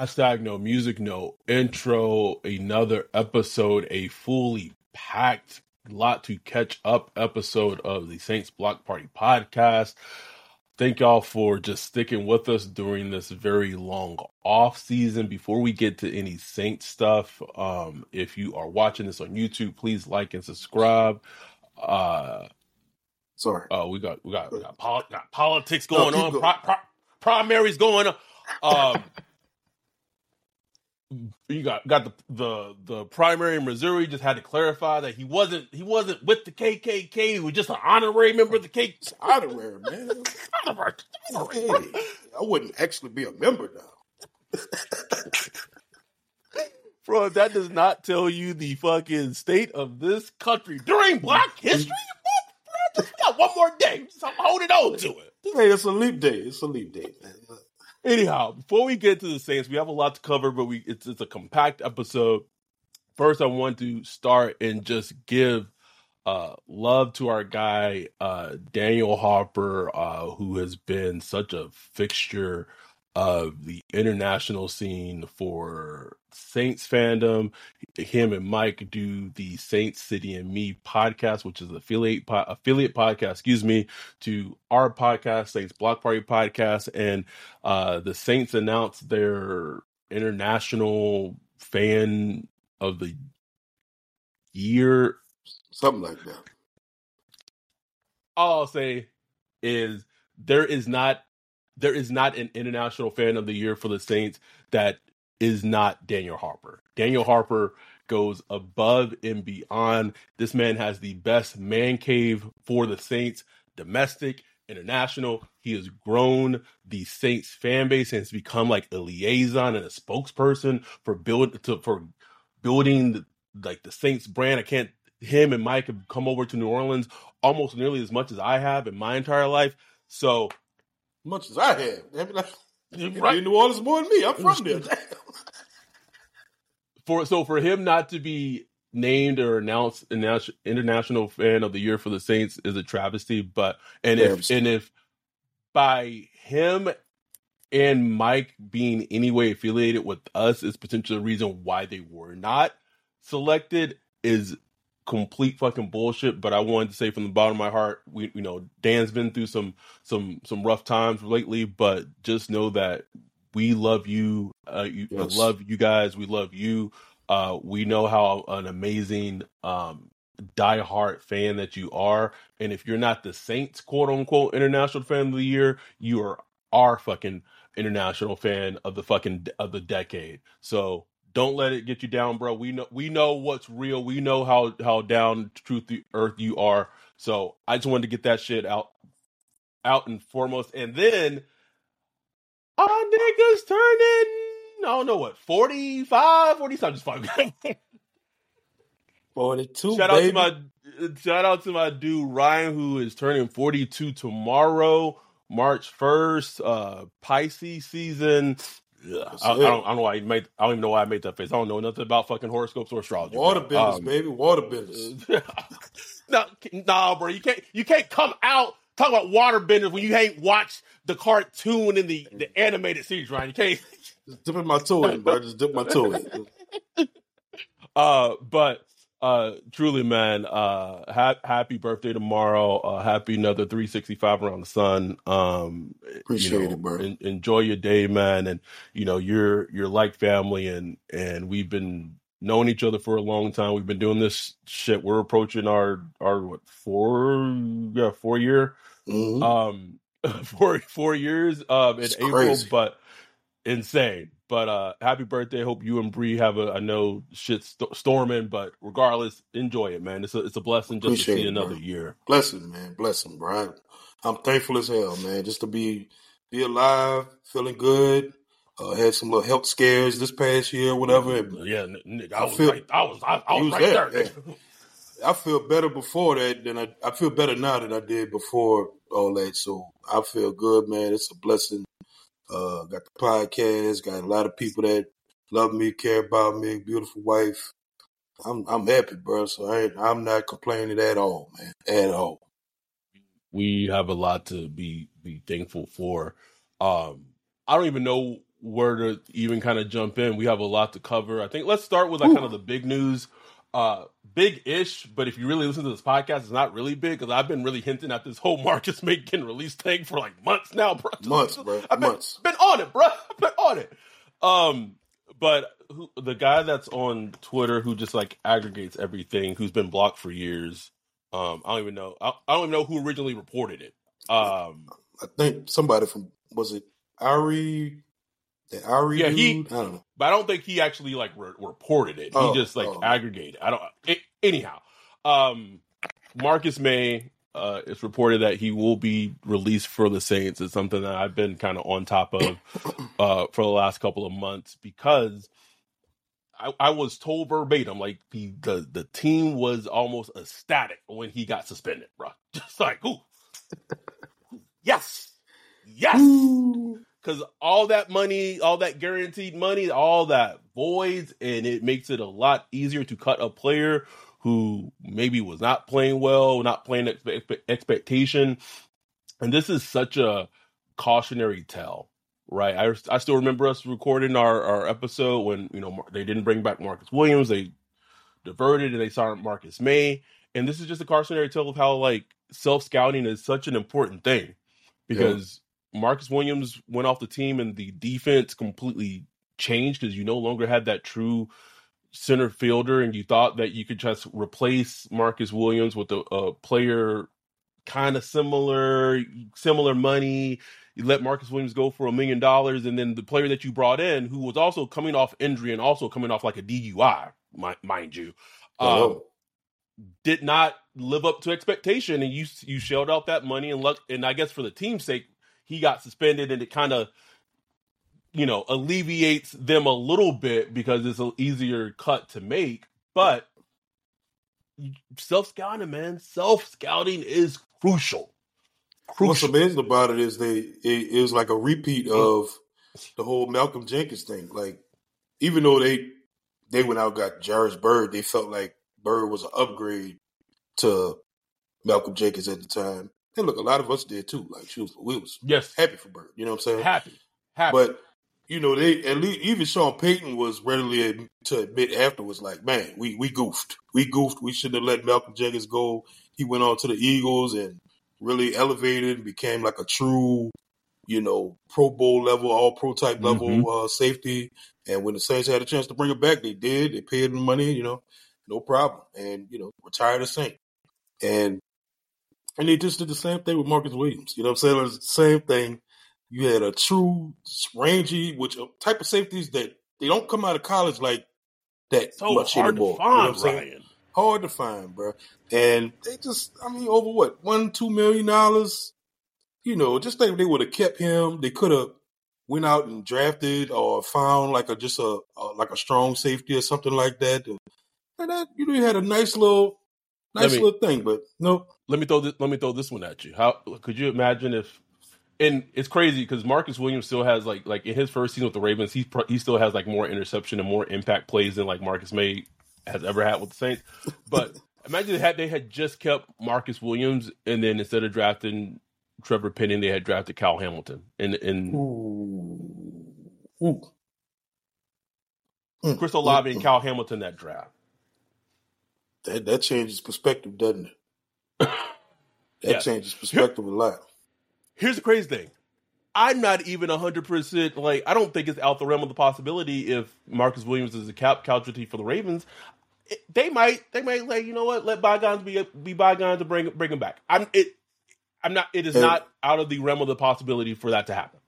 Hashtag no music, no intro. Another episode, a fully packed, lot to catch up episode of the Saints Block Party podcast. Thank y'all for just sticking with us during this very long off season. Before we get to any Saints stuff, um, if you are watching this on YouTube, please like and subscribe. Uh, Sorry. uh, we got we got we got, pol- got politics going on, pri- pri- primaries going on. Um, you got got the the the primary in Missouri just had to clarify that he wasn't he wasn't with the KKK. He was just an honorary member of the K. It's honorary, man. Honorary. Hey, I wouldn't actually be a member now. Bro, that does not tell you the fucking state of this country during Black History Month, bro. Just got one more day. Just I'm holding on to it. Hey, it's a leap day. It's a leap day, man. Anyhow, before we get to the Saints, we have a lot to cover, but we it's it's a compact episode. First, I want to start and just give uh love to our guy uh Daniel Harper, uh, who has been such a fixture of the international scene for Saints fandom. Him and Mike do the Saints City and Me podcast, which is affiliate po- affiliate podcast, excuse me, to our podcast, Saints Block Party podcast, and uh, the Saints announced their international fan of the year. Something like that. All I'll say is there is not there is not an international fan of the year for the Saints that is not Daniel Harper. Daniel Harper goes above and beyond. This man has the best man cave for the Saints, domestic, international. He has grown the Saints fan base and has become like a liaison and a spokesperson for build to for building the, like the Saints brand. I can't him and Mike have come over to New Orleans almost nearly as much as I have in my entire life. So Much as I have. I mean, like, you Right. in New Orleans more than me. I'm from there. For so for him not to be named or announced announce- international fan of the year for the Saints is a travesty. But and if and if by him and Mike being any way affiliated with us is potentially the reason why they were not selected is complete fucking bullshit. But I wanted to say from the bottom of my heart, we you know Dan's been through some some some rough times lately, but just know that we love you. Uh, you Yes. love you guys. We love you. Uh, we know how an amazing um, diehard fan that you are, and if you're not the Saints quote unquote international fan of the year, you are our fucking international fan of the fucking of the decade. So don't let it get you down, bro. We know we know what's real. We know how how down to truth the earth you are. So I just wanted to get that shit out out and foremost, and then our niggas turning. I don't know what 45, 40 just fucking 42, shout out baby. to my shout out to my dude Ryan who is turning 42 tomorrow, March 1st, uh Pisces season. That's I, I don't I don't know why I made I don't even know why I made that face. I don't know nothing about fucking horoscopes or astrology. bro. Water business, Um, baby. Water business. no, nah, bro. You can't you can't come out talk about waterbenders when you ain't watched the cartoon and the, the animated series, Ryan. You can't Just dipping my toe in, bro. Just dip my toe in. Uh, but Uh, truly, man. Uh, ha- happy birthday tomorrow. Uh, happy another 365 around the sun. Um, Appreciate you know, it, bro. en- enjoy your day, man. And you know, you're you're like family, and and we've been knowing each other for a long time. We've been doing this shit. We're approaching our our what four yeah four year Mhm. um four four years um in It's April, crazy. but insane. But uh happy birthday. Hope you and Bree have a I know shit st- storming, but regardless, enjoy it, man. It's a it's a blessing just to see it, another bro. year. Blessing, man. Blessing, bro. I'm thankful as hell, man, just to be be alive, feeling good. Uh, had some little health scares this past year, whatever. Yeah, nigga, I I was feel- right. I was I, I was was right there, there. yeah. I feel better before that than I, I feel better now than I did before all that. So I feel good, man. It's a blessing. Uh, got the podcast, got a lot of people that love me, care about me, beautiful wife. I'm I'm happy, bro. So I I'm not complaining at all, man, at all. we have a lot to be be thankful for. Um, I don't even know where to even kind of jump in. We have a lot to cover. I think let's start with like kind of the big news. Uh, big ish, but if you really listen to this podcast, it's not really big because I've been really hinting at this whole Marcus Maye getting release thing for like months now, bro. Months, bro. I've been, Months. been on it, bro. I've been on it. Um, but who, the guy that's on Twitter who just like aggregates everything, who's been blocked for years. Um, I don't even know. I, I don't even know who originally reported it. Um, I think somebody from was it Ari, the Ari Yeah, he- I don't know. but I don't think he actually like re- reported it. Oh, he just like oh. aggregated. I don't. It, anyhow, um, Marcus Maye. Uh, it's reported that he will be released for the Saints. It's something that I've been kind of on top of uh, for the last couple of months because I, I was told verbatim, like the, the the team was almost ecstatic when he got suspended, bro. Just like, ooh, yes, yes, because all that money, all that guaranteed money, all that voids, and it makes it a lot easier to cut a player who maybe was not playing well, not playing expe- expectation, and this is such a cautionary tale right? I, I still remember us recording our, our episode when you know they didn't bring back Marcus Williams, they diverted and they signed Marcus Maye, and this is just a cautionary tale of how like self scouting is such an important thing because Marcus Williams went off the team and the defense completely changed because you no longer had that true center fielder and you thought that you could just replace Marcus Williams with a, a player kind of similar similar money you let Marcus Williams go for a million dollars, and then the player that you brought in, who was also coming off injury and also coming off like a DUI, mind you, um, Oh, did not live up to expectation, and you you shelled out that money and luck. And I guess for the team's sake, he got suspended, and it kind of you know alleviates them a little bit because it's an easier cut to make. But self scouting, man, self scouting is crucial. What's amazing about it is they it, was like a repeat mm. of the whole Malcolm Jenkins thing. Like even though they they went out and got Jairus Byrd, they felt like Byrd was an upgrade to Malcolm Jenkins at the time. And look, a lot of us did too. Like she was, we was Yes, happy for Byrd. You know what I'm saying? happy, happy. But you know, they at least even Sean Payton was readily to admit afterwards, like, man, we we goofed, we goofed. We shouldn't have let Malcolm Jenkins go. He went on to the Eagles and really elevated, and became like a true, you know, Pro Bowl level, All Pro type level Mhm. uh, safety. And when the Saints had a chance to bring him back, they did. They paid him money, you know, no problem, and you know, retired a Saint. And and they just did the same thing with Marcus Williams. You know what I'm saying? It was the same thing. You had a true rangy, which uh, type of safeties that they don't come out of college like that so much hard anymore. to You know find, I'm saying? Ryan. Hard to find, bro. And they just, I mean, over what one, two million dollars? You know, just think they would have kept him. They could have went out and drafted or found like a just a, a like a strong safety or something like that. And, that you know, you had a nice little, nice me- little thing. But no, Let me throw this. Let me throw this one at you. How could you imagine if? And it's crazy because Marcus Williams still has like like in his first season with the Ravens, he he still has like more interception and more impact plays than like Marcus Maye has ever had with the Saints. But imagine had they had just kept Marcus Williams and then instead of drafting Trevor Penning, they had drafted Kyle Hamilton and and Ooh. Ooh. Mm, Olave and. Kyle Hamilton that draft. That that changes perspective, doesn't it? that Yes. changes perspective a lot. Here's the crazy thing. I'm not even 100% like, I don't think it's out the realm of the possibility if Marcus Williams is a cap casualty for the Ravens. It- they might, they might like, you know what, let bygones be be bygones and bring bring him back. I'm it. I'm not. It is And- not out of the realm of the possibility for that to happen.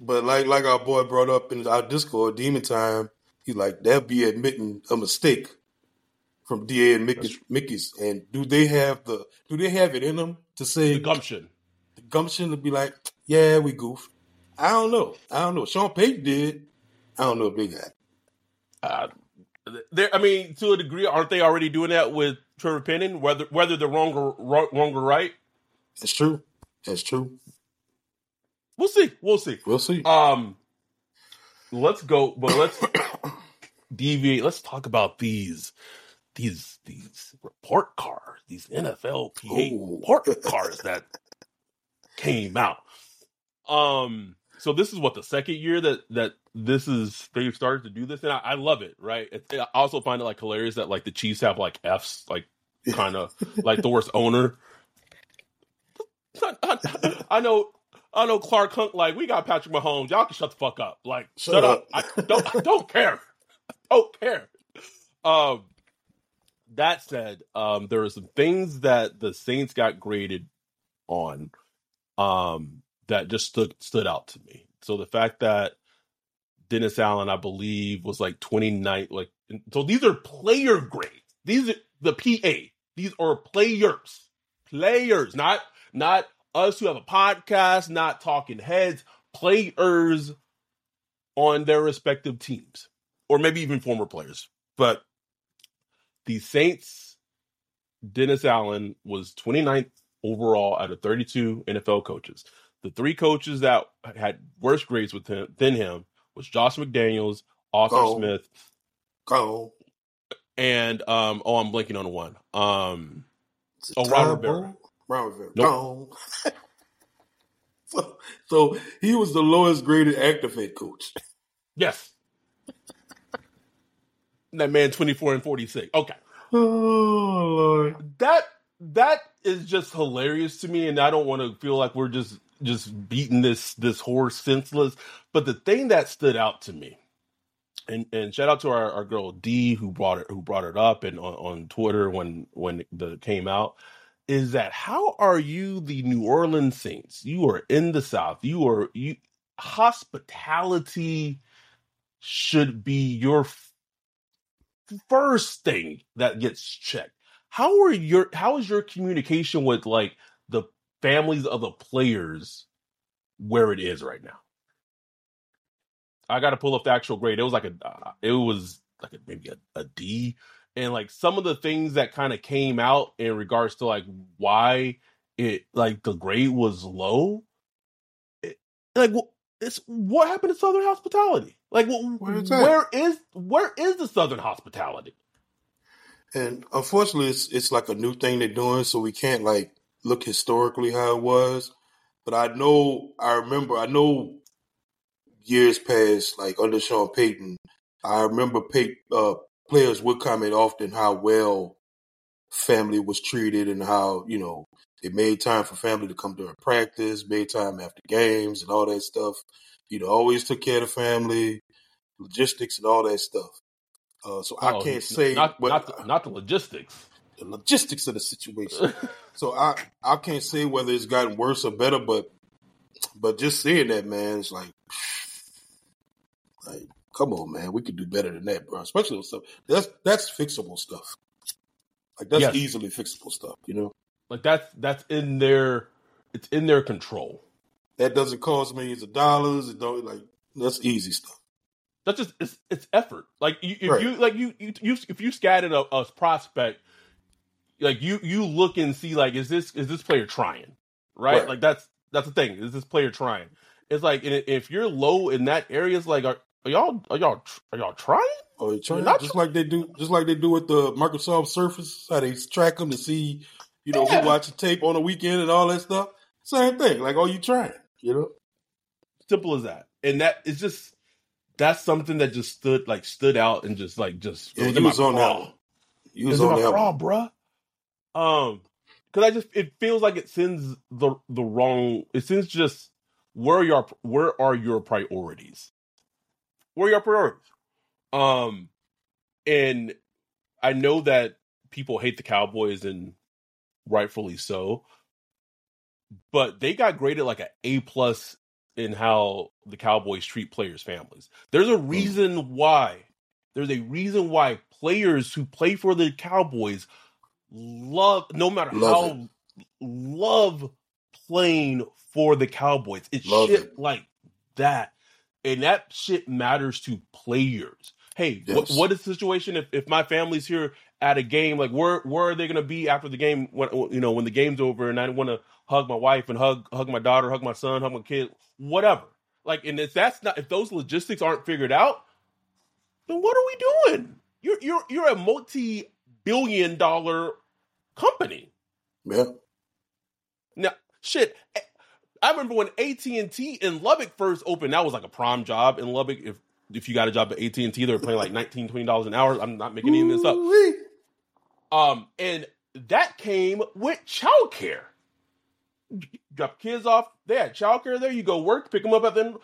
But like like our boy brought up in our Discord, Demon Time, he's like that'd be admitting a mistake from Da and Mickey's, Mickey's. And do they have the do they have it in them to say The gumption. the gumption to be like, yeah, we goofed? I don't know. I don't know. Sean Payton did. I don't know if they got. it. Uh, there. I mean, to a degree, aren't they already doing that with Trevor Penning? Whether whether they're wrong or wrong or right, That's true. That's true. we'll see. We'll see. We'll see. Um, let's go, but let's deviate. Let's talk about these, these, these report cards, these NFLPA Ooh. report cards that came out. Um, so this is what the second year that that this is they've started to do this, and I, I love it. Right? It, I also find it like hilarious that like the Chiefs have like Fs, like kind of like the worst owner. I, I know, I know. Clark Hunt, like we got Patrick Mahomes. Y'all can shut the fuck up. Like shut, Shut up. up. I don't. I don't care. I don't care. Um. That said, um, there are some things that the Saints got graded on, um, that just stood stood out to me. So the fact that Dennis Allen, I believe, was like 29. Like, so these are player grades. These are the PA. These are players, players, not not us who have a podcast, not talking heads, players on their respective teams, or maybe even former players. But the Saints, Dennis Allen was 29th overall out of 32 NFL coaches. The three coaches that had worse grades with him than him was Josh McDaniels, Arthur Oh. Smith, Go. and um oh I'm blanking on one. Um Oh, Ron Rivera. Ron Rivera. Nope. So, so he was the lowest graded active head coach. yes. That man 24 and 46. Okay. Oh Lord. That that is just hilarious to me and I don't want to feel like we're just just beating this this horse senseless, but the thing that stood out to me and and shout out to our, our girl D who brought it who brought it up and on, on Twitter when when the came out is that how are you the New Orleans Saints? You are in the South. You are you hospitality should be your first thing that gets checked. How are your how is your communication with like the families of the players where it is right now? I got to pull up the actual grade. It was like a, uh, it was like a, maybe a, a D, and like some of the things that kind of came out in regards to like why it like the grade was low. It, like wh- it's what happened to Southern Hospitality? Like wh- where, is where is where is the Southern Hospitality? And unfortunately, it's it's like a new thing they're doing, so we can't like look historically how it was. But I know, I remember, I know years past, like under Sean Payton, I remember Pay, uh, players would comment often how well family was treated and how you know they made time for family to come during practice, made time after games, and all that stuff. You know, always took care of the family, logistics, and all that stuff. Uh, so I Oh, can't say not what not the, not the logistics. the logistics of the situation. So I I can't say whether it's gotten worse or better, but but just seeing that man, it's like like come on, man, we could do better than that, bro. Especially with stuff that's that's fixable stuff. Like that's Yes. easily fixable stuff, you know. Like that's that's in their it's in their control. That doesn't cost millions of dollars. It don't like that's easy stuff. That's just it's it's effort. Like you, if Right. you like you, you you if you scattered a, a prospect, like you you look and see like is this is this player trying, right? Right. Like that's that's the thing. Is this player trying? It's like if you're low in that area, it's like are, are y'all are y'all are y'all trying? Oh, or you try, You're not just like they do, just like they do with the Microsoft Surface, how they track them to see, you know, Yeah. who watching tape on the weekend and all that stuff. Same thing. Like, oh, you trying? You know? Simple as that. And that is just that's something that just stood like stood out and just like just it was he was on that one. You was Is it on my that bra, one. bruh? Um, because I just it feels like it sends the the wrong. It sends just where are your where are your priorities? Where are your priorities? Um, and I know that people hate the Cowboys and rightfully so, but they got graded like an A plus in how the Cowboys treat players' families. There's a mm. reason why. There's a reason why players who play for the Cowboys love, no matter Love how, love playing for the Cowboys. It's Love shit it. like that, and that shit matters to players. Hey, what, Yes. what is the situation if, if my family's here at a game? Like, where where are they going to be after the game? When you know when the game's over, and I want to hug my wife and hug hug my daughter, hug my son, hug my kid, whatever. Like, and if that's not if those logistics aren't figured out, then what are we doing? You're you're you're a multi billion dollar company. Yeah. Now, shit. eh, I remember when AT and T in Lubbock first opened. That was like a prime job in Lubbock. If if you got a job at AT and T, they were paying like 19 dollars an hour. I'm not making any of this up. Um, and that came with childcare. Drop kids off. They had childcare there. You go work, pick them up at the.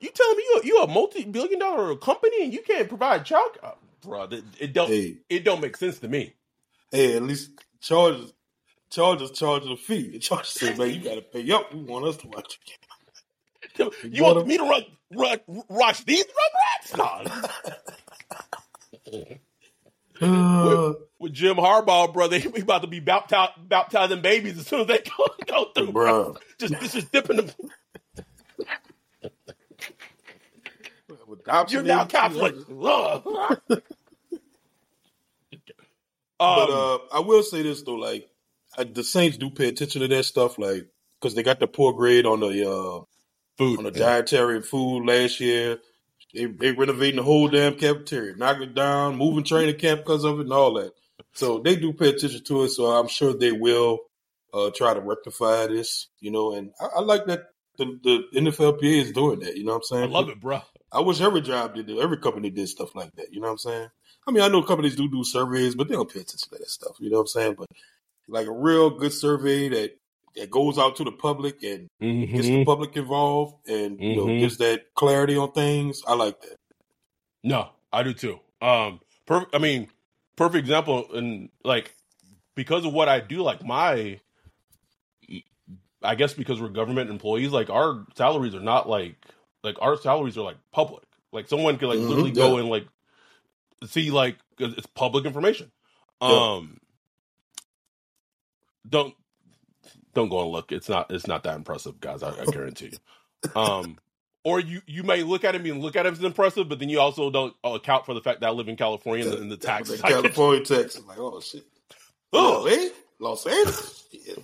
You telling me you you a multi billion dollar company and you can't provide childcare, oh, bro? It, it don't Hey, it don't make sense to me. hey, at least charges charges charges a fee. Charges say, man, you gotta pay up. We want us to watch You, You want wanna- me to run, run watch these rugrats? No. you. With Jim Harbaugh, brother, he about to be baptized, baptizing babies as soon as they go, go through, bro. Just, just dipping them. You're now Catholic. But Um, uh, I will say this though, like I, the Saints do pay attention to that stuff, like because they got the poor grade on the uh, food. on the dietary food last year. They they renovating the whole damn cafeteria, knocking it down, moving training camp because of it, and all that. So they do pay attention to it. So I'm sure they will uh, try to rectify this, you know. And I, I like that the, the NFLPA is doing that. You know what I'm saying? I love it, bro. I wish every job did, every company did stuff like that. You know what I'm saying? I mean, I know companies do do surveys, but they don't pay attention to that stuff. You know what I'm saying? But like a real good survey that that goes out to the public and gets the Mhm. public involved and you know Mhm. gives that clarity on things. I like that. No, I do too. Um, perfect. I mean, perfect example, and like because of what I do, like my, I guess because we're government employees, like our salaries are not like like our salaries are like public. Like someone can like Mhm, literally go and like see like it's public information. Yeah. Um, don't don't go and look. It's not it's not that impressive, guys. I, I guarantee you. Um, or you you may look at it and look at it as impressive, but then you also don't account for the fact that I live in California and the, and the taxes. That California taxes, like oh shit, Oh, LA, Los Angeles. Yeah.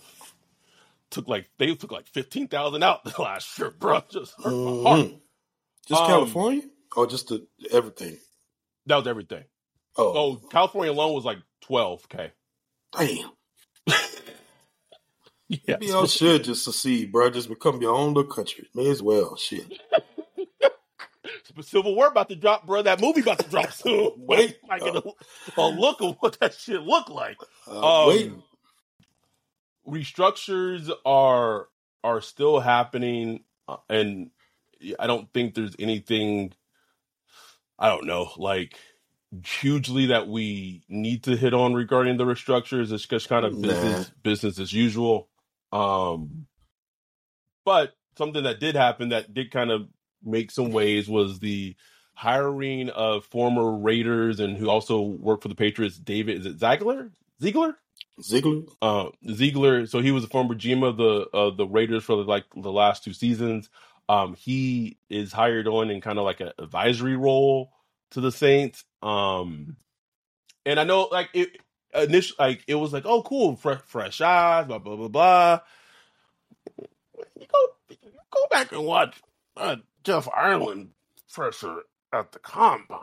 took like they took like fifteen thousand out the last year, bro. Just hurt my Mhm. heart. Just Um, California, or just the, everything? That was everything. Oh, Oh, California alone was like twelve k. damn. Yeah, Maybe y'all should just secede, bro. Just become your own little country. May as well. Shit. Civil War about to drop, bro. That movie about to drop soon. Wait. I get a, a look of what that shit look like. Uh, Um, waiting. restructures are are still happening uh, and i don't think there's anything i don't know like hugely that we need to hit on regarding the restructures it's just kind of Nah. business business as usual um but something that did happen that did kind of make some waves was the hiring of former raiders and who also worked for the patriots david is it ziegler ziegler Ziegler. uh, Ziegler. So he was a former GM of the of the Raiders for like the last two seasons. Um, he is hired on in kind of like an advisory role to the Saints. Um, and I know like it initially like it was like oh cool fresh fresh eyes blah blah blah blah. You go you go back and watch uh, Jeff Ireland fresher at the combine.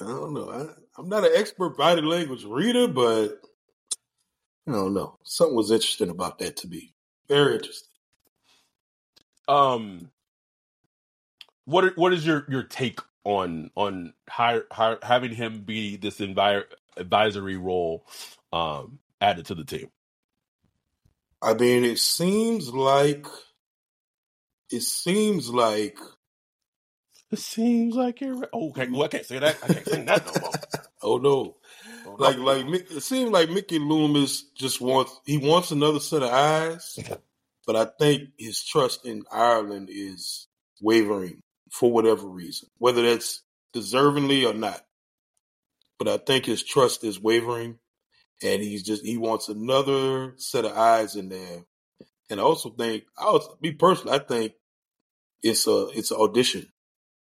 I don't know. I, I'm not an expert body language reader, but I don't know. Something was interesting about that to me. Very interesting. Um, what what is your your take on on hire, hire, having him be this envi- advisory role um, added to the team? I mean, it seems like it seems like it seems like you're right. Oh, okay. Well, I can't say that. I can't say that no more. oh no. Oh, like no. like it seems like Mickey Loomis just wants he wants another set of eyes, but I think his trust in Ireland is wavering for whatever reason, whether that's deservingly or not. But I think his trust is wavering, and he's just he wants another set of eyes in there. And I also think, I was me personally, I think it's a it's an audition.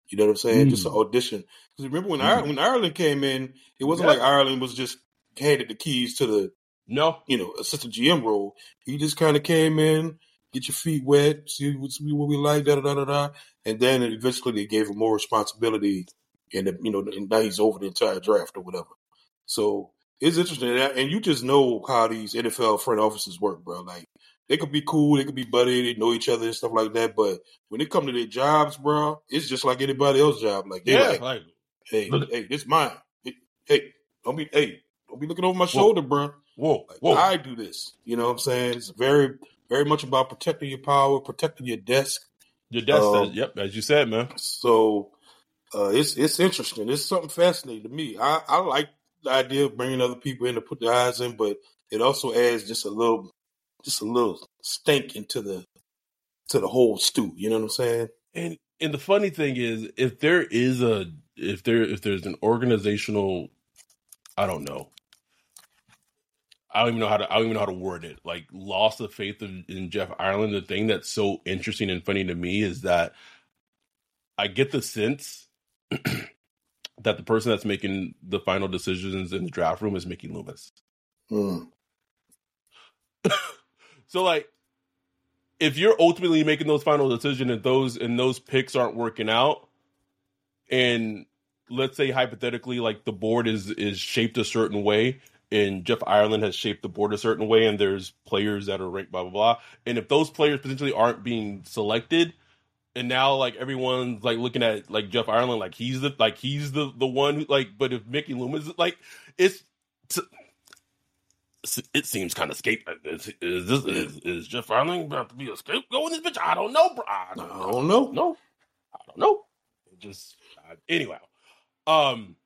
You know what I'm saying? Mm. Just an audition. Because remember when mm. Ireland, when Ireland came in, it wasn't yeah. like Ireland was just handed the keys to the no, you know, assistant GM role. He just kind of came in, get your feet wet, see what, see what we like, da da da da da, and then eventually they gave him more responsibility, and you know, and now he's over the entire draft or whatever. So it's interesting, and you just know how these NFL front offices work, bro. Like they could be cool, they could be buddy, they know each other and stuff like that. But when it come to their jobs, bro, it's just like anybody else's job. Like yeah, like, like, hey, look. hey, it's mine. Hey, don't be, hey, don't be looking over my shoulder, bro. Whoa, like, whoa. I do this. You know what I'm saying? It's very, very much about protecting your power, protecting your desk. Your desk, um, yep, as you said, man. So uh, it's it's interesting. It's something fascinating to me. I, I like the idea of bringing other people in to put their eyes in, but it also adds just a little, just a little stink into the to the whole stew. You know what I'm saying? And and the funny thing is, if there is a if there if there's an organizational, I don't know, I don't even know how to I don't even know how to word it. Like loss of faith in, in, Jeff Ireland. The thing that's so interesting and funny to me is that I get the sense that the person that's making the final decisions in the draft room is Mickey Loomis. Mm. so like if you're ultimately making those final decisions and those and those picks aren't working out and let's say hypothetically like the board is is shaped a certain way and Jeff Ireland has shaped the board a certain way, and there's players that are ranked, blah blah blah. And if those players potentially aren't being selected, and now like everyone's like looking at like Jeff Ireland, like he's the like he's the the one who like. But if Mickey Loomis, like it's. it seems kind of scapegoat. Is, is this is, is, Jeff Ireland about to be a scapegoat in this bitch? I don't know, bro. I don't, I don't know. No, I don't know. It just uh, anyway. Um,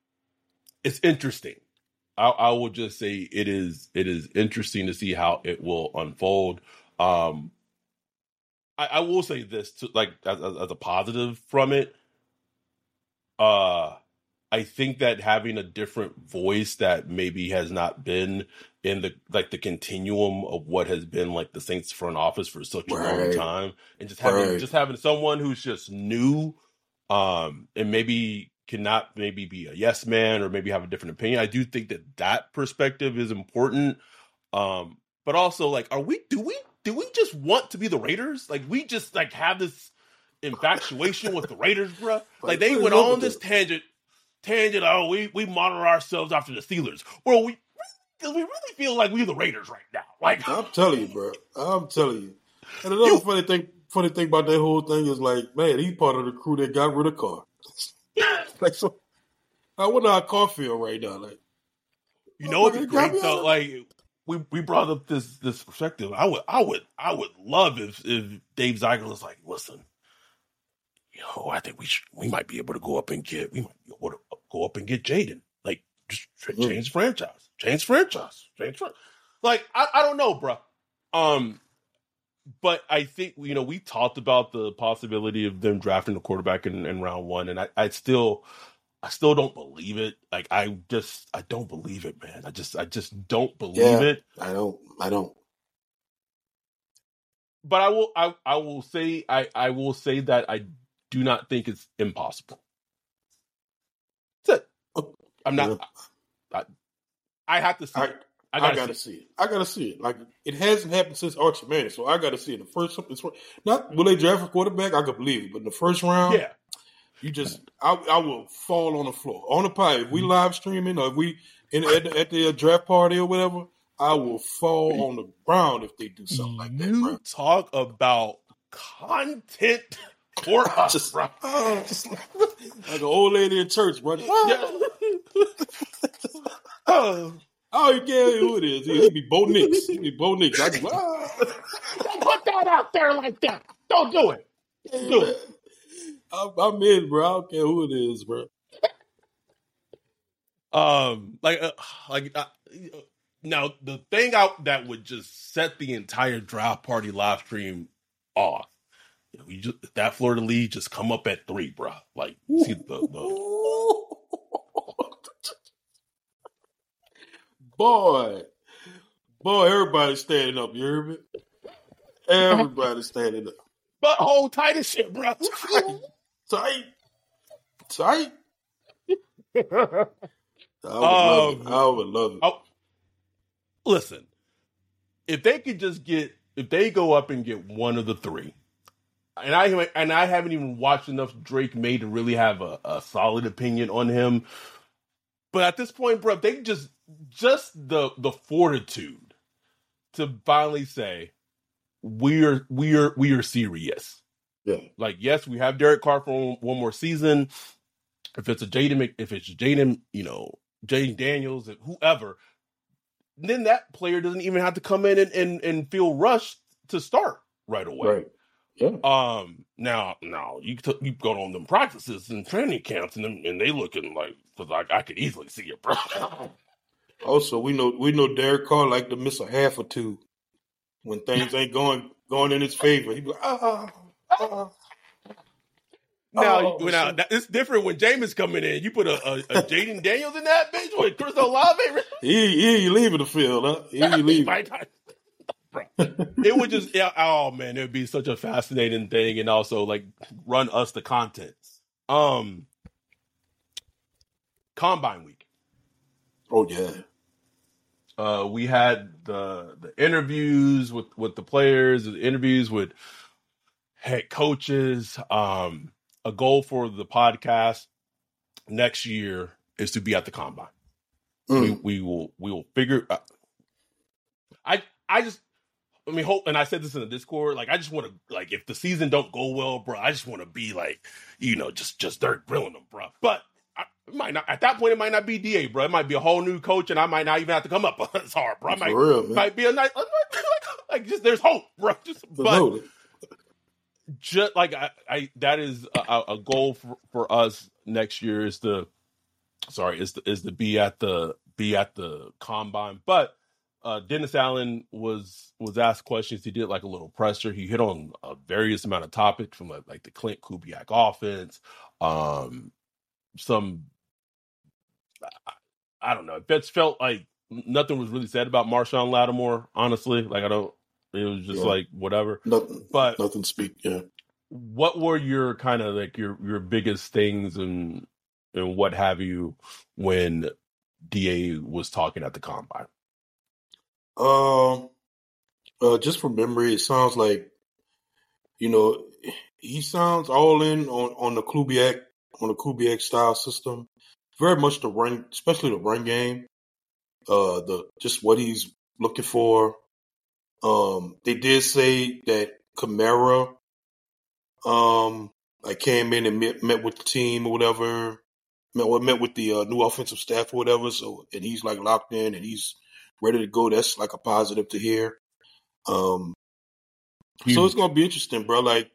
it's interesting I, I will just say it is it is interesting to see how it will unfold. Um, I, I will say this to like as, as a positive from it. Uh, I think that having a different voice that maybe has not been in the like the continuum of what has been like the Saints front office for such a long time, and just having right. just having someone who's just new, um, and maybe cannot maybe be a yes man or maybe have a different opinion. I do think that that perspective is important. Um, but also like, are we, do we, do we just want to be the Raiders? Like we just like have this infatuation with the Raiders, bro. Like they went on this tangent, tangent. Oh, we, we monitor ourselves after the Steelers. Well, we, we really feel like we're the Raiders right now. Like I'm telling you, bro. I'm telling you. And another you, funny thing, funny thing about that whole thing is like, man, he's part of the crew that got rid of Carr. like so, I wonder how Carr feel right now. Like, you know what's great though? Like, we we brought up this this perspective. I would I would I would love if if Dave Ziegler was like, listen, you know, I think we should we might be able to go up and get we might be able to go up and get Jayden. Like, just mm. change mm. franchise, change franchise, change franchise. Like, I I don't know, bro. Um, but I think you know we talked about the possibility of them drafting a quarterback in, in round one, and I, I still, I still don't believe it. Like I just, I don't believe it, man. I just, I just don't believe yeah, it. I don't, I don't. But I will, I, I will say, I, I will say that I do not think it's impossible. That's it. Oh, I'm not. Yeah. I, I, have to see. I, I gotta, I gotta see, it. it. I gotta see it. Like it hasn't happened since Archie Manning, so I gotta see it. The first, it's, not will they draft a quarterback? I could believe it, but in the first round, yeah, you just I, I will fall on the floor on the pie if we mm-hmm. live streaming or if we in at the, at the uh, draft party or whatever. I will fall on the ground if they do something like that. You talk about content for us, Just, bro. just like, like an old lady in church, bro. Oh, I don't care who it is. He be Bo Nix. He be Bo Nix. I just, ah. don't put that out there like that. Don't do it. Do it. I'm, I'm in, bro. I don't care who it is, bro. Um, like, uh, like uh, now the thing out that would just set the entire draft party live stream off. You know, you just that Florida lead just come up at three, bro. Like, see the, the boy, boy, everybody's standing up. You hear me? Everybody's standing up. butthole tight as shit, bro. Tight, tight. I would love it. Um, I would love it. Oh, listen, if they could just get, if they go up and get one of the three, and I and I haven't even watched enough Drake Maye to really have a, a solid opinion on him. But at this point, bro, they just just the the fortitude to finally say we're we're we are serious. Yeah. Like, yes, we have Derek Carr for one more season. If it's a Jayden, if it's Jayden, you know, Jayden Daniels, whoever, then that player doesn't even have to come in and, and, and feel rushed to start right away. Right. Yeah. Um. Now, now you t- you go on them practices and training camps, and them, and they looking like because I, I could easily see it, bro. Also, we know we know Derek Carr like to miss a half or two when things ain't going going in his favor. He be like, ah, ah. now, Oh, now that- it's different when Jameis coming in. You put a, a, a Jayden Daniels in that bitch with Chris Olave. he he ain't leaving the field, huh? He ain't leaving. My time. Bro. It would just yeah, oh man, it would be such a fascinating thing and also like run us the content. Um Combine week. Oh yeah. Uh we had the the interviews with with the players, the interviews with head coaches. Um a goal for the podcast next year is to be at the combine. Mm. we, we will we will figure uh, i i just i mean hope and i said this in the discord like i just want to like if the season don't go well bro i just want to be like you know just just dirt grilling them bro. But I, it might not at that point it might not be da bro. It might be a whole new coach and i might not even have to come up. As hard bro. I might, real, might be a nice like just there's hope bro. Just But but no, just like I, I that is a, a goal for, for us next year is to sorry is to, is to be at the be at the combine. But uh dennis allen was was asked questions he did like a little presser he hit on a various amount of topics from like, like the clint kubiak offense um some I, I don't know it just felt like nothing was really said about marshon lattimore honestly like i don't it was just Yeah. like whatever nothing. but Nothing speak. Yeah. what were your kind of like your your biggest things and and what have you when Da was talking at the combine? Um. Uh, just from memory, it sounds like, you know, he sounds all in on on the Kubiak on the Kubiak style system. Very much the run, especially the run game. Uh, the just what he's looking for. Um, they did say that Kamara, um, I came in and met, met with the team or whatever, met met with the uh, new offensive staff or whatever. So and he's like locked in and he's ready to go. That's like a positive to hear. Um, so it's gonna be interesting, bro. Like,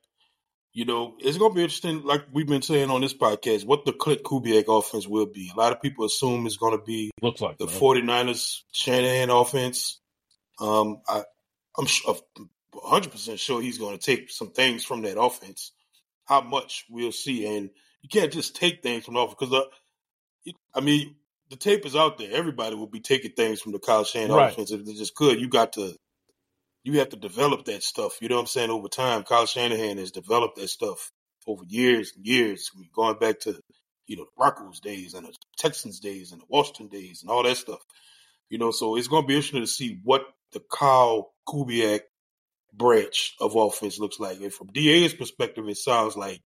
you know, it's gonna be interesting, like we've been saying on this podcast, what the Clint Kubiak offense will be. A lot of people assume it's gonna be looks like the man. 49ers Shanahan offense. Um, I, I'm sure, 100% sure he's going to take some things from that offense. How much we'll see, and you can't just take things from the offense because, uh, I mean, the tape is out there. Everybody will be taking things from the Kyle Shanahan Right. offense if they just could. You got to, you have to develop that stuff. You know what I'm saying? Over time, Kyle Shanahan has developed that stuff over years and years, I mean, going back to you know the Broncos days and the Texans days and the Washington days and all that stuff. You know, so it's going to be interesting to see what the Kyle Kubiak branch of offense looks like. And from DA's perspective, it sounds like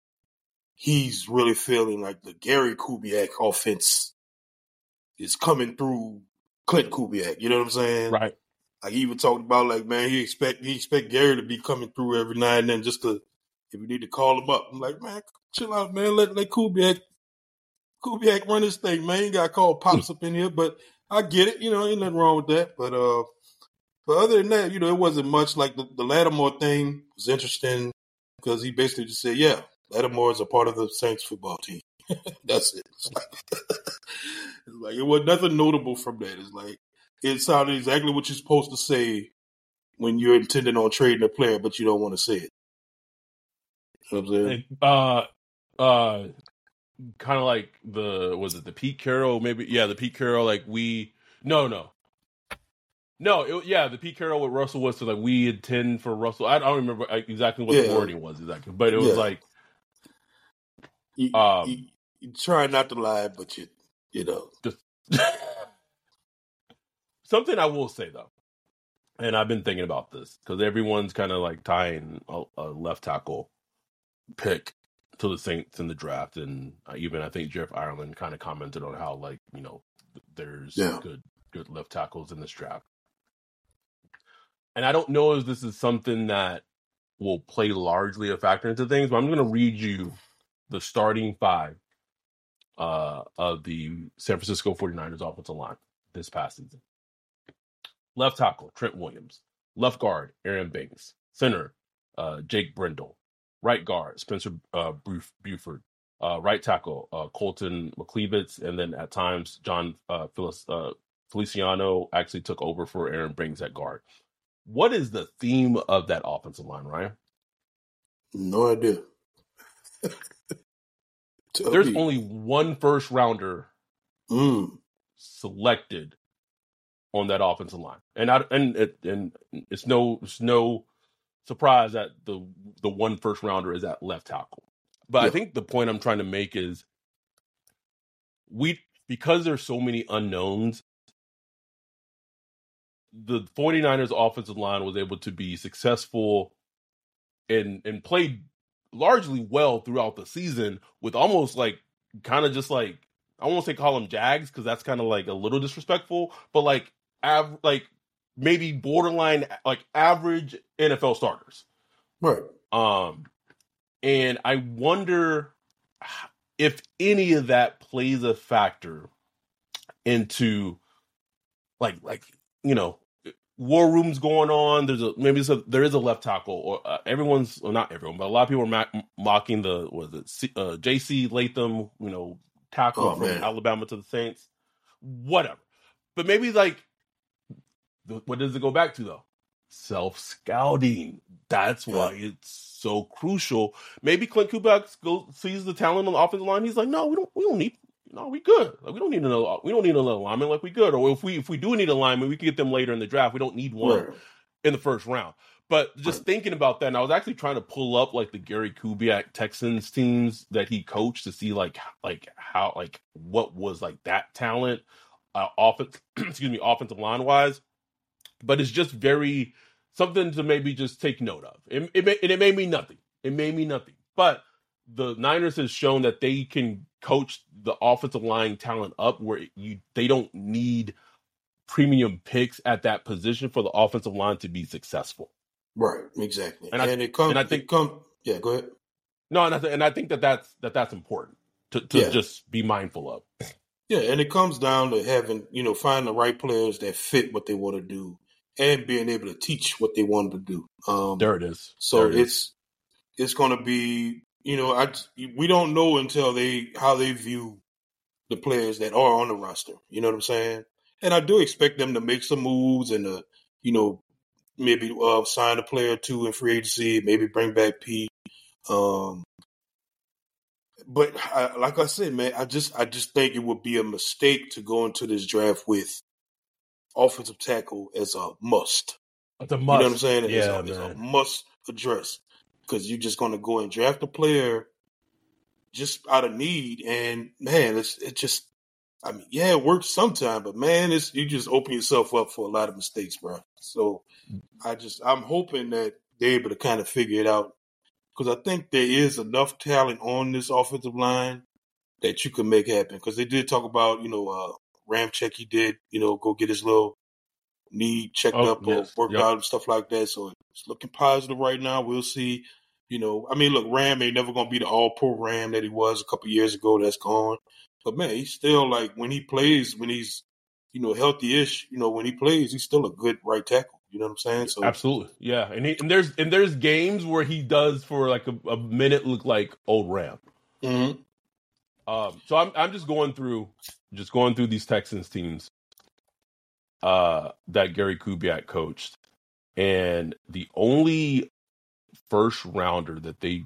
he's really feeling like the Gary Kubiak offense is coming through Clint Kubiak. You know what I'm saying? right. Like he even talked about like, man, he expect he expect Gary to be coming through every now and then just to if you need to call him up, I'm like, man, chill out, man. Let let Kubiak Kubiak run his thing, man. You got to call pops up in here, but I get it. You know, ain't nothing wrong with that. But uh, but other than that, you know, it wasn't much. Like the, the Lattimore thing was interesting because he basically just said, "Yeah, Lattimore is a part of the Saints football team." That's it. It's like, it's like it was nothing notable from that. It's like it sounded exactly what you're supposed to say when you're intending on trading a player, but you don't want to say it. You know what I'm saying? Uh, uh, kind of like the was it the Pete Carroll? Maybe yeah, the Pete Carroll. Like we no no no it, yeah the Pete Carroll with Russell was so like we intend for Russell. I, I don't remember exactly what Yeah. the wording was exactly, but it was Yeah. like You, Um, you, you try not to lie, but you you know just something I will say though, and I've been thinking about this because everyone's kind of like tying a, a left tackle pick to the Saints in the draft, and uh, even I think Jeff Ireland kind of commented on how like you know there's Yeah. good good left tackles in this draft, and I don't know if this is something that will play largely a factor into things, but I'm going to read you the starting five uh, of the San Francisco 49ers offensive line this past season. Left tackle, Trent Williams. Left guard, Aaron Banks. Center, uh, Jake Brendel. Right guard, Spencer uh, Burford. Uh, right tackle, uh, Colton McKivitz. And then at times, Jon uh, uh, Feliciano actually took over for Aaron Banks at guard. What is the theme of that offensive line, Ryan? no idea. Tell There's me. only one first rounder Mm, selected on that offensive line, and I and it, and it's no it's no surprise that the the one first rounder is at left tackle. But I think the point I'm trying to make is we because there's so many unknowns. The 49ers offensive line was able to be successful and and played largely well throughout the season with almost like kind of just like I won't say call them Jags because that's kind of like a little disrespectful, but like av- like maybe borderline like average NFL starters. right. Um, and I wonder if any of that plays a factor into like like you know war rooms going on. There's a maybe a, there is a left tackle or uh, everyone's well, not everyone, but a lot of people are mocking the was it C, uh, J.C. Latham, you know, tackle Oh, from man. Alabama to the Saints. Whatever, but maybe like what does it go back to though? Self scouting. That's why it's so crucial. Maybe Klint Kubiak go sees the talent on the offensive line. He's like, no, we don't. We don't need. No, we good. Like we don't need another. We don't need another lineman. Like we good. Or if we if we do need a lineman, we can get them later in the draft. We don't need one Right. in the first round. But just thinking about that, and I was actually trying to pull up like the Gary Kubiak Texans teams that he coached to see like like how like what was like that talent, uh, offense excuse me offensive line wise. But it's just very something to maybe just take note of. It it, may, it made me nothing. It made me nothing. But the Niners has shown that they can coach the offensive line talent up where you they don't need premium picks at that position for the offensive line to be successful. Right. Exactly. And And, I- it comes. and I think- come. Yeah. Go ahead. No, and I, th- and I think that that's that that's important to, to Yeah. just be mindful of. Yeah, and it comes down to having you know finding the right players that fit what they want to do and being able to teach what they want to do. Um, There it is. So it is. it's it's going to be you know I we don't know until they how they view the players that are on the roster. You know what I'm saying? And I do expect them to make some moves and uh you know maybe uh, sign a player or two in free agency, maybe bring back Pete. Um, but I, like I said, man, I just I just think it would be a mistake to go into this draft with offensive tackle as a must. it's a must. You know what I'm saying? It's Yeah, a, it's a must address because you're just going to go and draft a player just out of need, and man, it's it just. I mean, yeah, it works sometimes, but man, it's you just open yourself up for a lot of mistakes, bro. So, I just I'm hoping that they're able to kind of figure it out because I think there is enough talent on this offensive line that you can make happen. Because they did talk about you know uh, Ramczyk, he did you know go get his little knee checked Oh, up or yes. worked Yep. out and stuff like that. So it's looking positive right now. We'll see, You know, I mean, look, Ram ain't never gonna be the All Pro Ram that he was a couple years ago. That's gone. But man, he's still like when he plays, when he's you know healthy-ish, you know, when he plays, he's still a good right tackle. You know what I'm saying? So absolutely, yeah. And, he, and there's and there's games where he does for like a, a minute look like old Ram. Mm-hmm. Um, so I'm I'm just going through just going through these Texans teams uh, that Gary Kubiak coached, and the only first rounder that they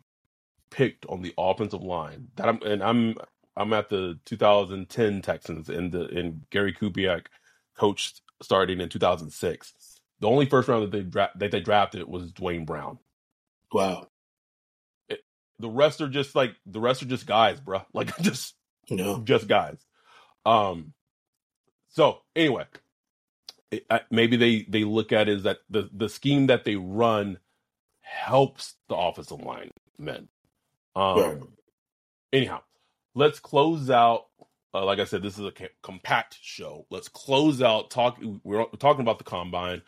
picked on the offensive line that I'm and I'm I'm at the 2010 Texans and the and Gary Kubiak coached starting in 2006. The only first round that they dra- that they drafted was Duane Brown. Wow. It, the rest are just like the rest are just guys, bro. Like just no, just guys. Um. So anyway, it, maybe they they look at is that the the scheme that they run helps the offensive line men. Um. Right. Anyhow, let's close out. Uh, like I said, this is a compact show. Let's close out. Talk. We're talking about the combine.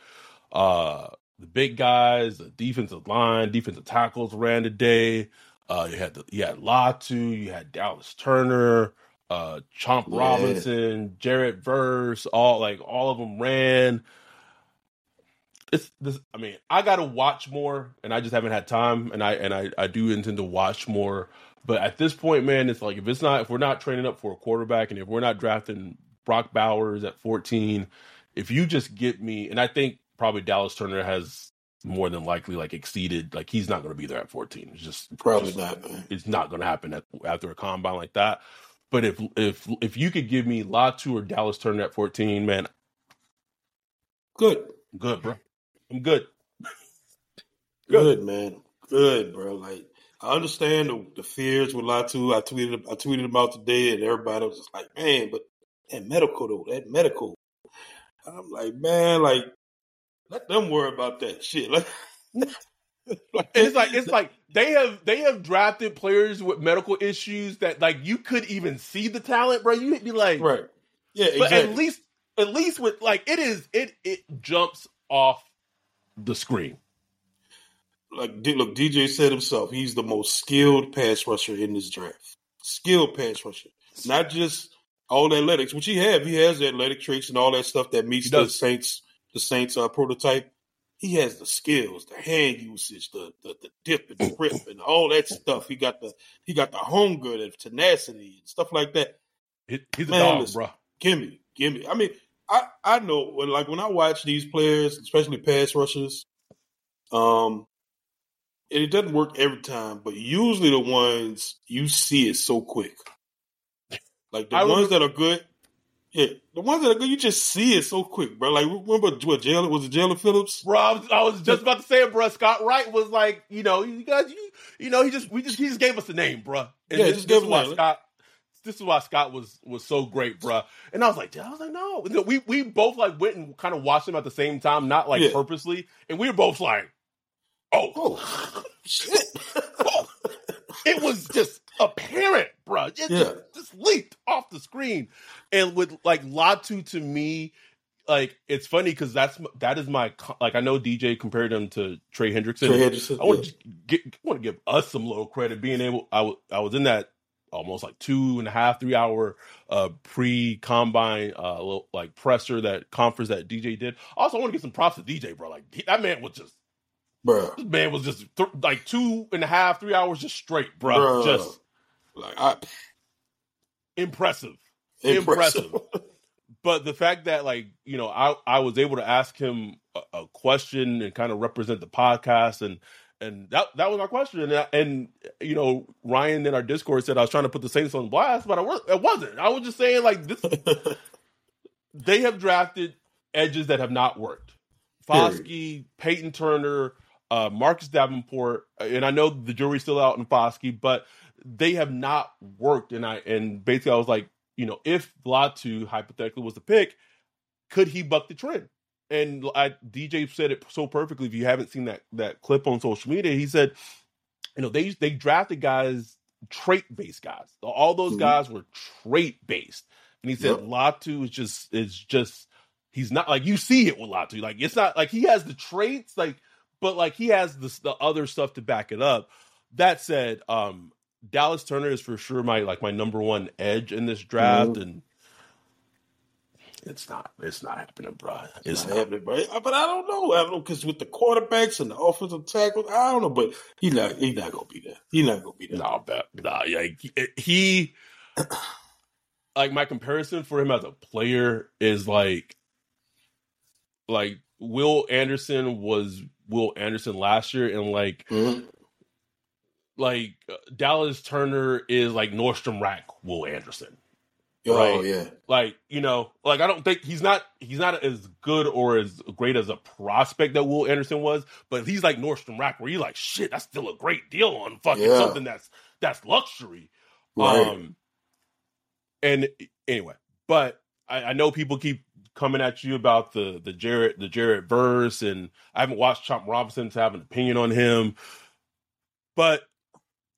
Uh, the big guys, the defensive line, defensive tackles ran today. Uh, you had the, you had Latu, you had Dallas Turner, uh, Chop yeah. Robinson, Jared Verse, all like all of them ran. It's this. I mean, I got to watch more, and I just haven't had time, and I and I I do intend to watch more. But at this point, man, it's like if it's not if we're not training up for a quarterback, and if we're not drafting Brock Bowers at fourteen, if you just get me, and I think probably Dallas Turner has more than likely like exceeded like he's not going to be there at 14 it's just probably just, not man. it's not going to happen at, after a combine like that but if if if you could give me latu or dallas turner at 14 man. Good. Good bro. I'm good. Good, good man. Good bro. Like I understand the, the fears with Latu. I tweeted I tweeted about today, and everybody was just like, "Man, but that medical though, that medical." I'm like, man, like let them worry about that shit. Like it's like it's like they have they have drafted players with medical issues that like you could even see the talent, bro. You'd be like, right, yeah, exactly. but at least at least with like it is it it jumps off the screen. Like look, DJ said himself, he's the most skilled pass rusher in this draft. Skilled pass rusher, not just all athletics, which he have. He has the athletic traits and all that stuff that meets the Saints the Saints uh, prototype, he has the skills, the hand usage, the the, the dip and grip and all that stuff. He got the he got the hunger, the tenacity and stuff like that. he's Man, a dog, listen, bro. Give me, give me. I mean, I I know when like when I watch these players, especially pass rushers, um, and it doesn't work every time, but usually the ones you see it so quick. Like the I ones remember, that are good, yeah, the ones that are good, you just see it so quick, bro. Like remember what Jaelan was it Jaelan Phillips? Bro, I was, I was, just about to say it, bro. Scott Wright was like, you know, you guys, you, you know, he just we just he just gave us a name, bro. And yeah, this, just gave us why Scott. This is why Scott was was so great, bro. And I was like, I was like, no, we we both like went and kind of watched him at the same time, not like yeah. purposely, and we were both like, oh, oh shit. oh. It was just apparent, bro. It yeah. just, just leaped off the screen. And with like Latu to me, like it's funny because that's that is my like I know DJ compared him to Trey Hendrickson. Trey Hendrickson. I want to want to give us some little credit being able. I, w- I was in that almost like two and a half three hour uh pre combine uh little, like presser that conference that DJ did. Also, I want to get some props to DJ, bro. Like that man was just. Bro, this man was just th- like two and a half, three hours just straight, bro. Bruh. Just like I, impressive, impressive. impressive. but the fact that like you know I I was able to ask him a, a, question and kind of represent the podcast and and that that was my question and, and you know Ryan in our Discord said I was trying to put the Saints on blast, but I was it wasn't. I was just saying like this. they have drafted edges that have not worked. Foskey, Payton Turner, uh, Marcus Davenport, and I know the jury's still out in Foskey, but they have not worked. And I and basically I was like, you know, if Latu hypothetically was the pick, could he buck the trend? And I, DJ said it so perfectly. If you haven't seen that that clip on social media, he said, you know, they they drafted guys trait based guys. All those mm-hmm. guys were trait based, and he said yep. Latu is just is just he's not like you see it with Latu. Like it's not like he has the traits, like but like he has the the other stuff to back it up. that said, um, Dallas Turner is for sure my like my number one edge in this draft, mm-hmm. and it's not. It's not happening, bro. It's, not, not, happening, bro. But I don't know. I don't know because with the quarterbacks and the offensive tackles, I don't know. But he's not. He's not gonna be there. He's not gonna be there. Nah, bet. Nah, yeah. He, like my comparison for him as a player is like, like Will Anderson was Will Anderson last year, and like. Mm-hmm. Like uh, Dallas Turner is like Nordstrom Rack Will Anderson. Oh right? yeah. Like, you know, like I don't think he's not he's not as good or as great as a prospect that Will Anderson was, but he's like Nordstrom Rack where you're like, shit, that's still a great deal on fucking yeah. something that's that's luxury. Right. Um and anyway, but I, I, know people keep coming at you about the the Jared the Jared verse, and I haven't watched Chop Robinson to have an opinion on him. But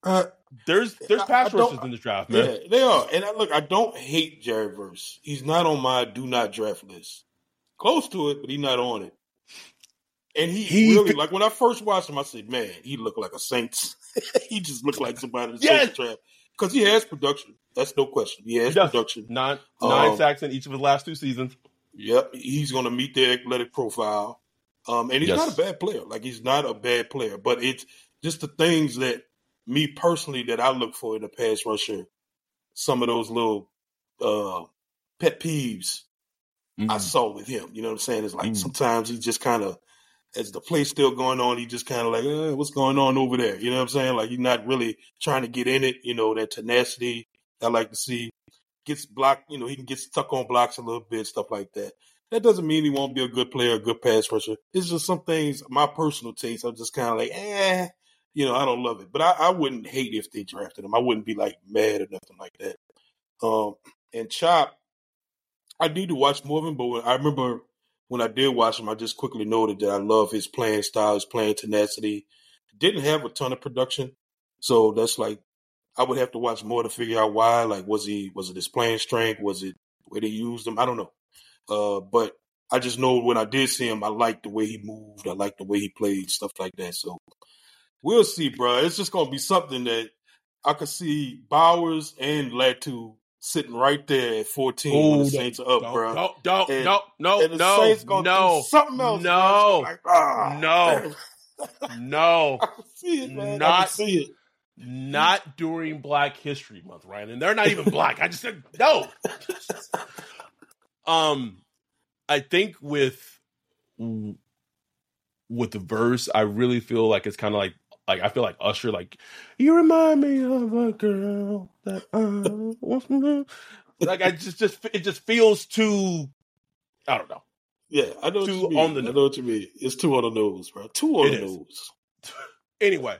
uh, there's there's pass rushers in this draft, man. Yeah, they are. And I, look, I don't hate Jared Verse. He's not on my do not draft list. Close to it, but he's not on it. And he, he really like when I first watched him, I said, "Man, he looked like a Saints. he just looked like somebody in the yes. draft because he has production. That's no question. He has he production. Nine nine um, sacks in each of his last two seasons. Yep, he's going to meet the athletic profile. Um, and he's yes. not a bad player. Like he's not a bad player, but it's just the things that me personally that I look for in a pass rusher, some of those little uh, pet peeves mm. I saw with him. You know what I'm saying? It's like mm. sometimes he just kind of, as the play's still going on, he just kind of like, eh, what's going on over there? You know what I'm saying? Like he's not really trying to get in it. You know that tenacity I like to see. Gets blocked. You know he can get stuck on blocks a little bit, stuff like that. That doesn't mean he won't be a good player, a good pass rusher. It's just some things, my personal taste. I'm just kind of like, eh, you know, I don't love it, but I, I, wouldn't hate if they drafted him. I wouldn't be like mad or nothing like that. Um, and Chop, I need to watch more of him, but I remember when I did watch him, I just quickly noted that I love his playing style, his playing tenacity. Didn't have a ton of production, so that's like I would have to watch more to figure out why. Like, was he was it his playing strength? Was it where they used him? I don't know. Uh, but I just know when I did see him, I liked the way he moved. I liked the way he played, stuff like that. So we'll see, bro. It's just gonna be something that I could see Bowers and Latu sitting right there at 14 Ooh, when the Saints are up, bro. No, no, and, no, no, and the no, Saints gonna no, something else. No, like, ah, no, no. I can see it, man. Not, I can see it. Not during Black History Month, Ryan. And they're not even black. I just said no. um, I think with with the verse, I really feel like it's kind of like like I feel like Usher, like you remind me of a girl that I want like I just just it just feels too I don't know. Yeah, I know too what you mean. on the I know what you mean. It's too on the nose, bro. Too on it the is. nose. anyway,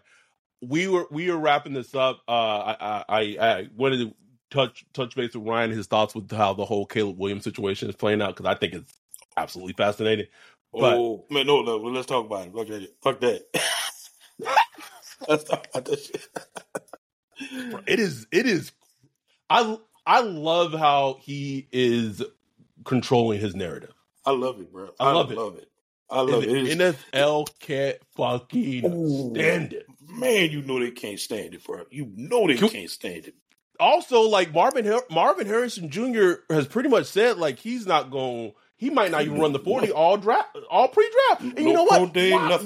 we were we were wrapping this up. Uh, I I, I wanted to touch touch base with Ryan his thoughts with how the whole Caleb Williams situation is playing out because I think it's absolutely fascinating. But, oh man, no, no, let's talk about it. Fuck that. Fuck that. Let's talk about this shit. it is. It is. I I love how he is controlling his narrative. I love it, bro. I, I love, it. love it. I love and it. NFL can't fucking Ooh, stand it. Man, you know they can't stand it, bro. You know they Can, can't stand it. Also, like Marvin Marvin Harrison Jr. has pretty much said, like he's not going. He might not even run the forty all draft, all pre-draft. And no you know what? Day, Why?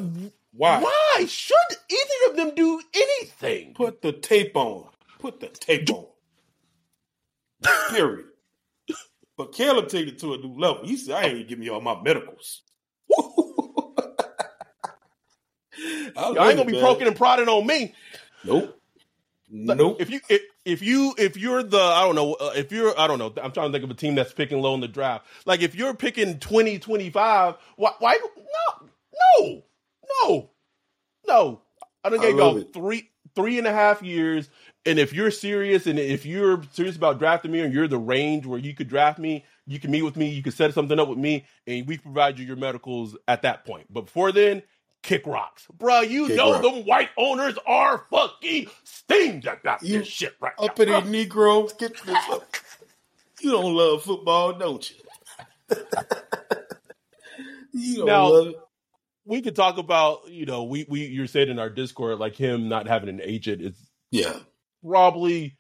Why? Why should either of them do anything? Put the tape on. Put the tape on. Period. But Caleb take it to a new level. He said, I ain't even give me all my medicals. I ain't gonna be poking and prodding on me. Nope. Nope. If you if, if you if you're the I don't know uh, if you're I don't know I'm trying to think of a team that's picking low in the draft. Like if you're picking 20 25, why, why no no no, no. I don't gave y'all three three and a half years. And if you're serious, and if you're serious about drafting me, and you're the range where you could draft me, you can meet with me, you can set something up with me, and we provide you your medicals at that point. But before then, kick rocks, bro. You kick know rock. them white owners are fucking steamed about you this shit right uppity now. Negroes, get this up. You don't love football, don't you? you don't now, love it. We could talk about you know we we you're saying in our Discord like him not having an agent is yeah probably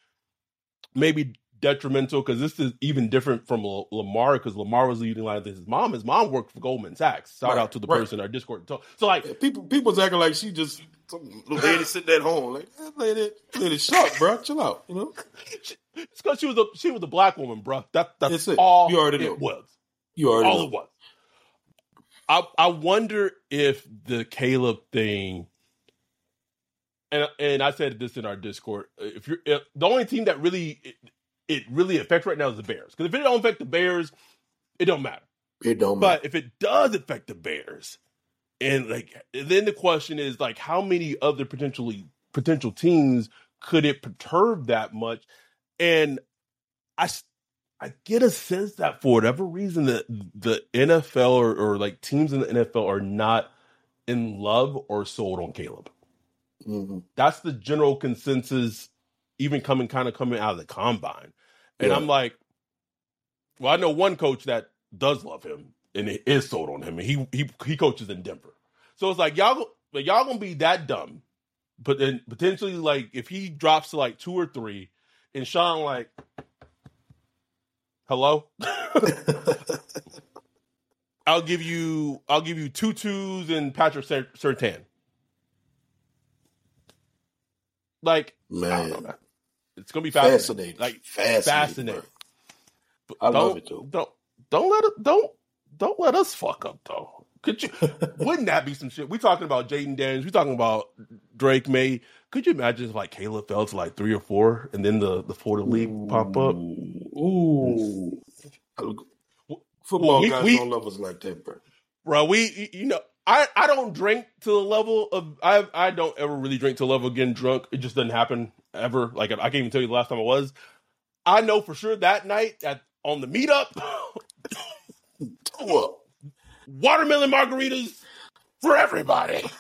maybe detrimental because this is even different from L- Lamar because Lamar was leading line with his mom. His mom worked for Goldman Sachs. Shout Right, out to the right. person in our Discord. So, so like Yeah, people people's acting like she just some little lady sitting at home. Like that lady, lady sharp, bro. Chill out. You know, it's because she was a she was a black woman, bro. That that's all You already know. it was. you already all know. it was. I I wonder if the Caleb thing, and and I said this in our Discord. If you're if the only team that really it, it really affects right now is the Bears, because if it don't affect the Bears, it don't matter. It don't matter. But if it does affect the Bears, and like then the question is like how many other potentially potential teams could it perturb that much? And I I get a sense that for whatever reason that the NFL or, or like teams in the NFL are not in love or sold on Caleb. Mhm. That's the general consensus, even coming kind of coming out of the combine. And Yeah. I'm like, well, I know one coach that does love him and it is sold on him, and he he he coaches in Denver. So it's like y'all like, y'all gonna be that dumb, but then potentially like if he drops to like two or three, and Sean like, hello, I'll give you I'll give you two twos and Patrick Surtain. Like I don't know, Man, man. It's gonna be fascinating. fascinating. Like fascinating. fascinating. But I don't, love it, though. Don't don't let it don't don't let us fuck up though. Could you? wouldn't that be some shit? We talking about Jayden Daniels. We talking about Drake Maye. Could you imagine if like Caleb fell to like three or four, and then the the Florida League pop up? Ooh. Football Well, we- guys we- don't love us like that, bro. bro. We, you know, I, I don't drink to the level of I, I don't ever really drink to the level of getting drunk. It just doesn't happen ever. Like I can't even tell you the last time I was. I know for sure that night at on the meetup, What? Watermelon margaritas for everybody.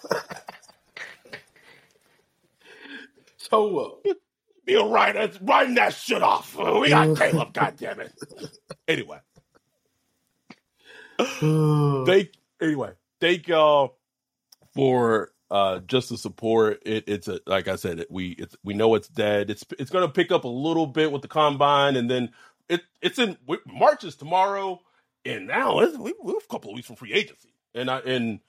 So what? Be a writer, writing that shit off. We got Caleb, goddammit. Anyway, thank anyway, thank y'all for uh just the support. It, it's a like I said, it, we it's we know it's dead. It's it's gonna pick up a little bit with the combine, and then it it's in March is tomorrow, and now we, we're a couple of weeks from free agency, and I and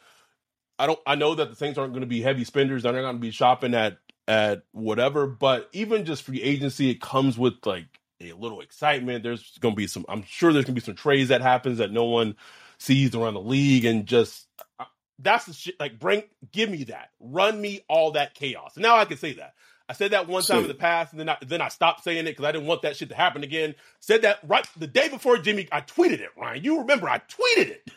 I don't I know that the Saints aren't going to be heavy spenders. They're not going to be shopping at at whatever, but even just free agency, it comes with like a little excitement. There's going to be some. I'm sure there's going to be some trades that happens that no one sees around the league, and just uh, that's the shit. Like, bring, give me that, run me all that chaos. And now I can say that. I said that one time in the past, and then I then I stopped saying it because I didn't want that shit to happen again. Said that right the day before Jimmy. I tweeted it, Ryan. You remember? I tweeted it.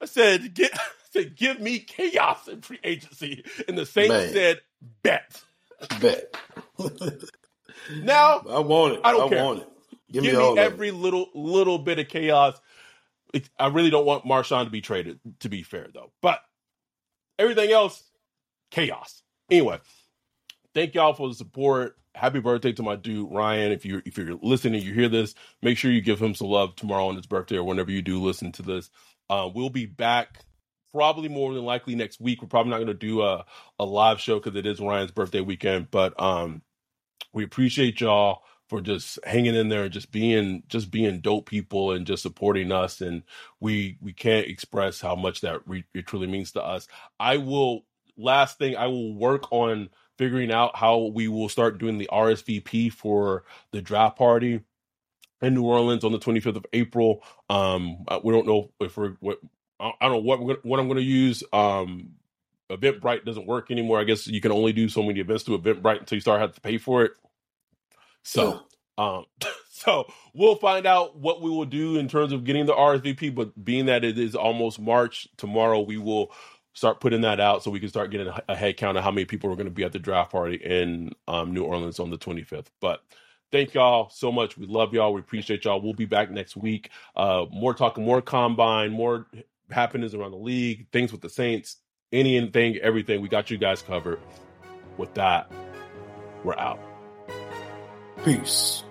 I said, get, I said, give me chaos in free agency. And the Saints Man. said, bet. Bet. Now, I want it. I don't I care. want it. Give, give, me, me, every little little bit of chaos. It, I really don't want Marshon to be traded, to be fair, though. But everything else, chaos. Anyway, thank y'all for the support. Happy birthday to my dude Ryan. If you if you're listening, you hear this, make sure you give him some love tomorrow on his birthday or whenever you do listen to this. Uh, we'll be back probably more than likely next week. We're probably not going to do a a live show because it is Ryan's birthday weekend, but um, we appreciate y'all for just hanging in there and just being just being dope people and just supporting us and we we can't express how much that re- it truly means to us i will last thing i will work on figuring out how we will start doing the rsvp for the draft party in new orleans on the 25th of april. Um uh, we don't know if we're what i don't know what we're gonna, what i'm going to use. Um eventbrite doesn't work anymore. I guess you can only do so many events to eventbrite until you start having to pay for it. So, um, so we'll find out what we will do in terms of getting the RSVP. But being that it is almost March tomorrow, we will start putting that out so we can start getting a, head count of how many people are going to be at the draft party in um, New Orleans on the 25th. But thank y'all so much. We love y'all. We appreciate y'all. We'll be back next week. Uh, more talking, more combine, more happenings around the league, things with the Saints, anything, everything. We got you guys covered. With that, we're out. Peace.